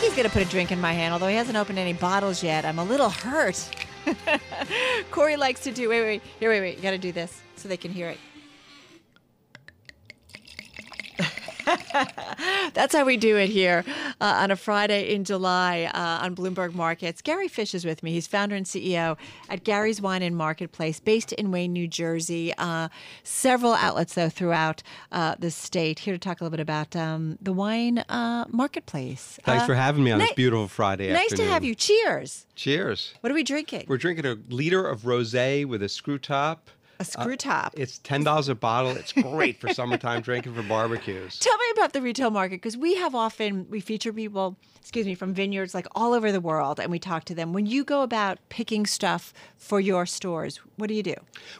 think he's going to put a drink in my hand, although he hasn't opened any bottles yet. I'm a little hurt. Cory likes to do. Wait, wait, here, wait, wait. You got to do this so they can hear it. That's how we do it here uh, on a Friday in July uh, on Bloomberg Markets. Gary Fisch is with me. He's founder and CEO at Gary's Wine and Marketplace, based in Wayne, New Jersey. Uh, several outlets, though, throughout uh, the state. Here to talk a little bit about um, the wine uh, marketplace. Thanks Uh, for having me on ni- this beautiful Friday Nice to have you. Cheers. Cheers. What are we drinking? We're drinking a liter of rosé with a screw top. A screw top. It's ten dollars a bottle. It's great for summertime drinking for barbecues. Tell me about the retail market because we have often we feature people, excuse me, from vineyards like all over the world, and we talk to them. When you go about picking stuff for your stores, what do you do?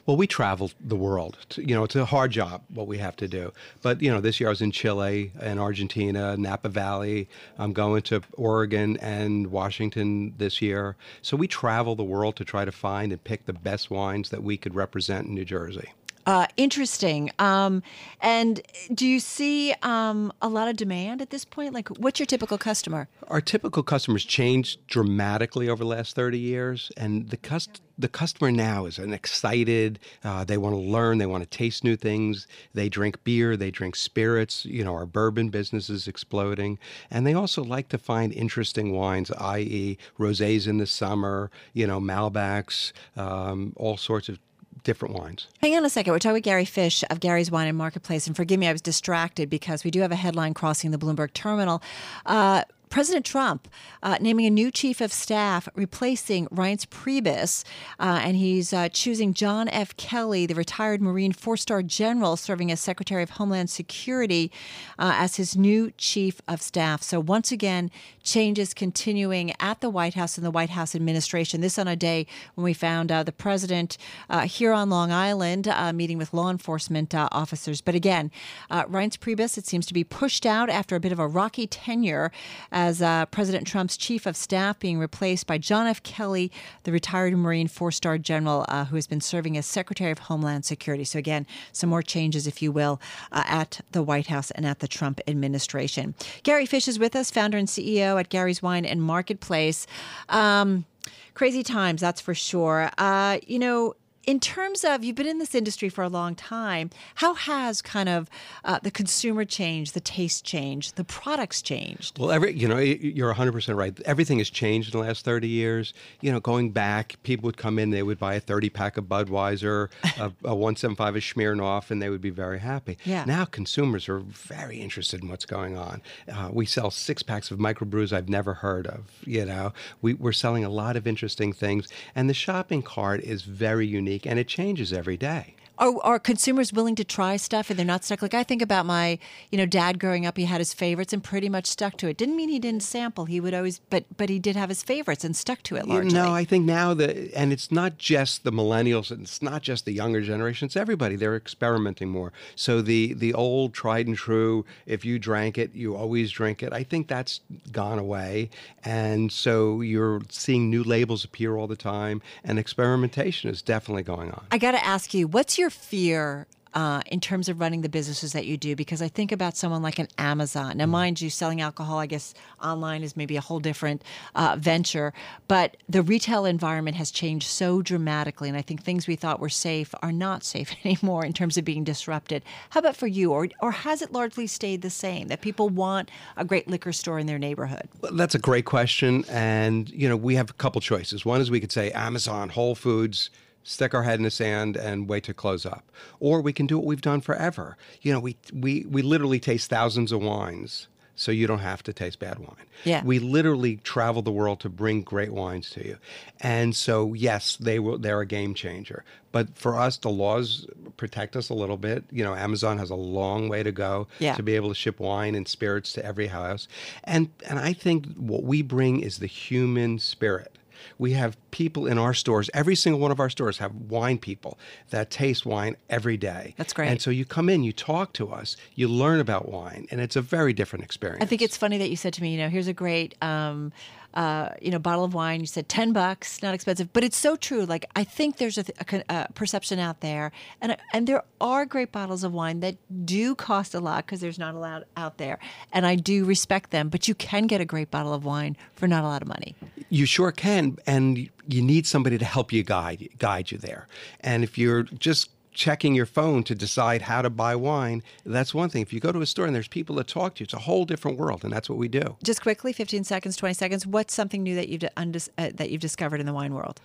Well, we travel the world. You know, it's a hard job what we have to do. But you know, this year I was in Chile and Argentina, Napa Valley. I'm going to Oregon and Washington this year. So we travel the world to try to find and pick the best wines that we could represent New Jersey. Uh, interesting. Um, and do you see um, a lot of demand at this point? Like, what's your typical customer? Our typical customers changed dramatically over the last 30 years, and the cust- the customer now is an excited. Uh, they want to learn. They want to taste new things. They drink beer. They drink spirits. You know, our bourbon business is exploding, and they also like to find interesting wines, i.e., rosés in the summer. You know, Malbecs, um, all sorts of different wines. Hang on a second. We're talking with Gary Fisch of Gary's Wine and Marketplace. And forgive me, I was distracted because we do have a headline crossing the Bloomberg terminal. Uh, President Trump uh, naming a new chief of staff, replacing Reince Priebus, uh, and he's uh, choosing John F. Kelly, the retired Marine four-star general serving as Secretary of Homeland Security, uh, as his new chief of staff. So once again, changes continuing at the White House and the White House administration. This on a day when we found uh, the president uh, here on Long Island meeting with law enforcement officers. But again, Reince Priebus, it seems to be pushed out after a bit of a rocky tenure as uh, President Trump's chief of staff, being replaced by John F. Kelly, the retired Marine four star general uh, who has been serving as Secretary of Homeland Security. So, again, some more changes, if you will, uh, at the White House and at the Trump administration. Gary Fisch is with us, founder and CEO at Gary's Wine and Marketplace. Um, crazy times, that's for sure. Uh, you know, in terms of you've been in this industry for a long time, how has kind of uh, the consumer changed, the taste changed, the products changed? Well, every you know, you're 100% right. Everything has changed in the last 30 years. You know, going back, people would come in, they would buy a 30 pack of Budweiser, a, a 175 of Smirnoff, and they would be very happy. Yeah. Now consumers are very interested in what's going on. Uh, we sell six packs of microbrews I've never heard of. You know, we, we're selling a lot of interesting things, and the shopping cart is very unique, and it changes every day. Are, are consumers willing to try stuff and they're not stuck? Like I think about my, you know, dad growing up. He had his favorites and pretty much stuck to it. Didn't mean he didn't sample. He would always, but but he did have his favorites and stuck to it largely. No, I think now that, and it's not just the millennials, and it's not just the younger generation. It's everybody. They're experimenting more. So the the old tried and true, if you drank it, you always drink it. I think that's gone away, and so you're seeing new labels appear all the time, and experimentation is definitely going on. I got to ask you, what's your fear uh, in terms of running the businesses that you do? Because I think about someone like an Amazon. Now, mind you, selling alcohol, I guess online is maybe a whole different uh, venture, but the retail environment has changed so dramatically. And I think things we thought were safe are not safe anymore in terms of being disrupted. How about for you? Or, or has it largely stayed the same that people want a great liquor store in their neighborhood? Well, That's a great question. And, you know, we have a couple choices. One is we could say Amazon, Whole Foods, stick our head in the sand and wait to close up. Or we can do what we've done forever. You know, we, we, we literally taste thousands of wines. So you don't have to taste bad wine. Yeah. We literally travel the world to bring great wines to you. And so yes, they will they're a game changer. But for us the laws protect us a little bit. You know, Amazon has a long way to go Yeah. to be able to ship wine and spirits to every house. And and I think what we bring is the human spirit. We have people in our stores, every single one of our stores have wine people that taste wine every day. That's great. And so you come in, you talk to us, you learn about wine, and it's a very different experience. I think it's funny that you said to me, you know, here's a great um, uh, you know, bottle of wine. You said ten bucks, not expensive, but it's so true. Like I think there's a, a, a perception out there, and and there are great bottles of wine that do cost a lot because there's not a lot out there, and I do respect them. But you can get a great bottle of wine for not a lot of money. You sure can, and you need somebody to help you guide guide you there. And if you're just checking your phone to decide how to buy wine, that's one thing. If you go to a store and there's people that talk to you, it's a whole different world, and that's what we do. Just quickly, 15 seconds, 20 seconds. What's something new that you've uh, that you've discovered in the wine world?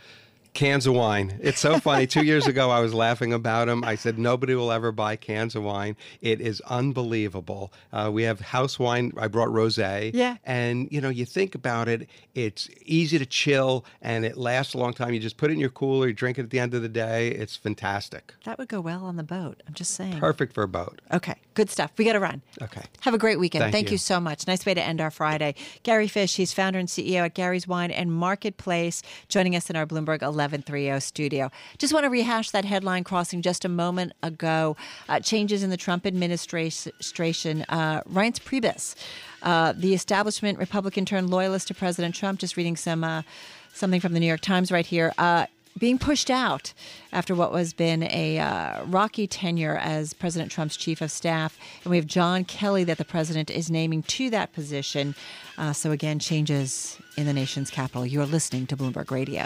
Cans of wine. It's so funny. Two years ago, I was laughing about them. I said nobody will ever buy cans of wine. It is unbelievable. Uh, we have house wine. I brought rosé. Yeah. And you know, you think about it. It's easy to chill, and it lasts a long time. You just put it in your cooler. You drink it at the end of the day. It's fantastic. That would go well on the boat. I'm just saying. Perfect for a boat. Okay, good stuff. We got to run. Okay. Have a great weekend. Thank Thank, you. you. so much. Nice way to end our Friday. Gary Fisch, he's founder and CEO at Gary's Wine and Marketplace, joining us in our Bloomberg 1130 studio. Just want to rehash that headline crossing just a moment ago. Uh, changes in the Trump administration. Uh, Reince Priebus, uh, the establishment Republican turned loyalist to President Trump, just reading some uh, something from the New York Times right here. Uh, being pushed out after what was been a uh, rocky tenure as President Trump's chief of staff, and we have John Kelly that the president is naming to that position. Uh, so again, changes in the nation's capital. You are listening to Bloomberg Radio.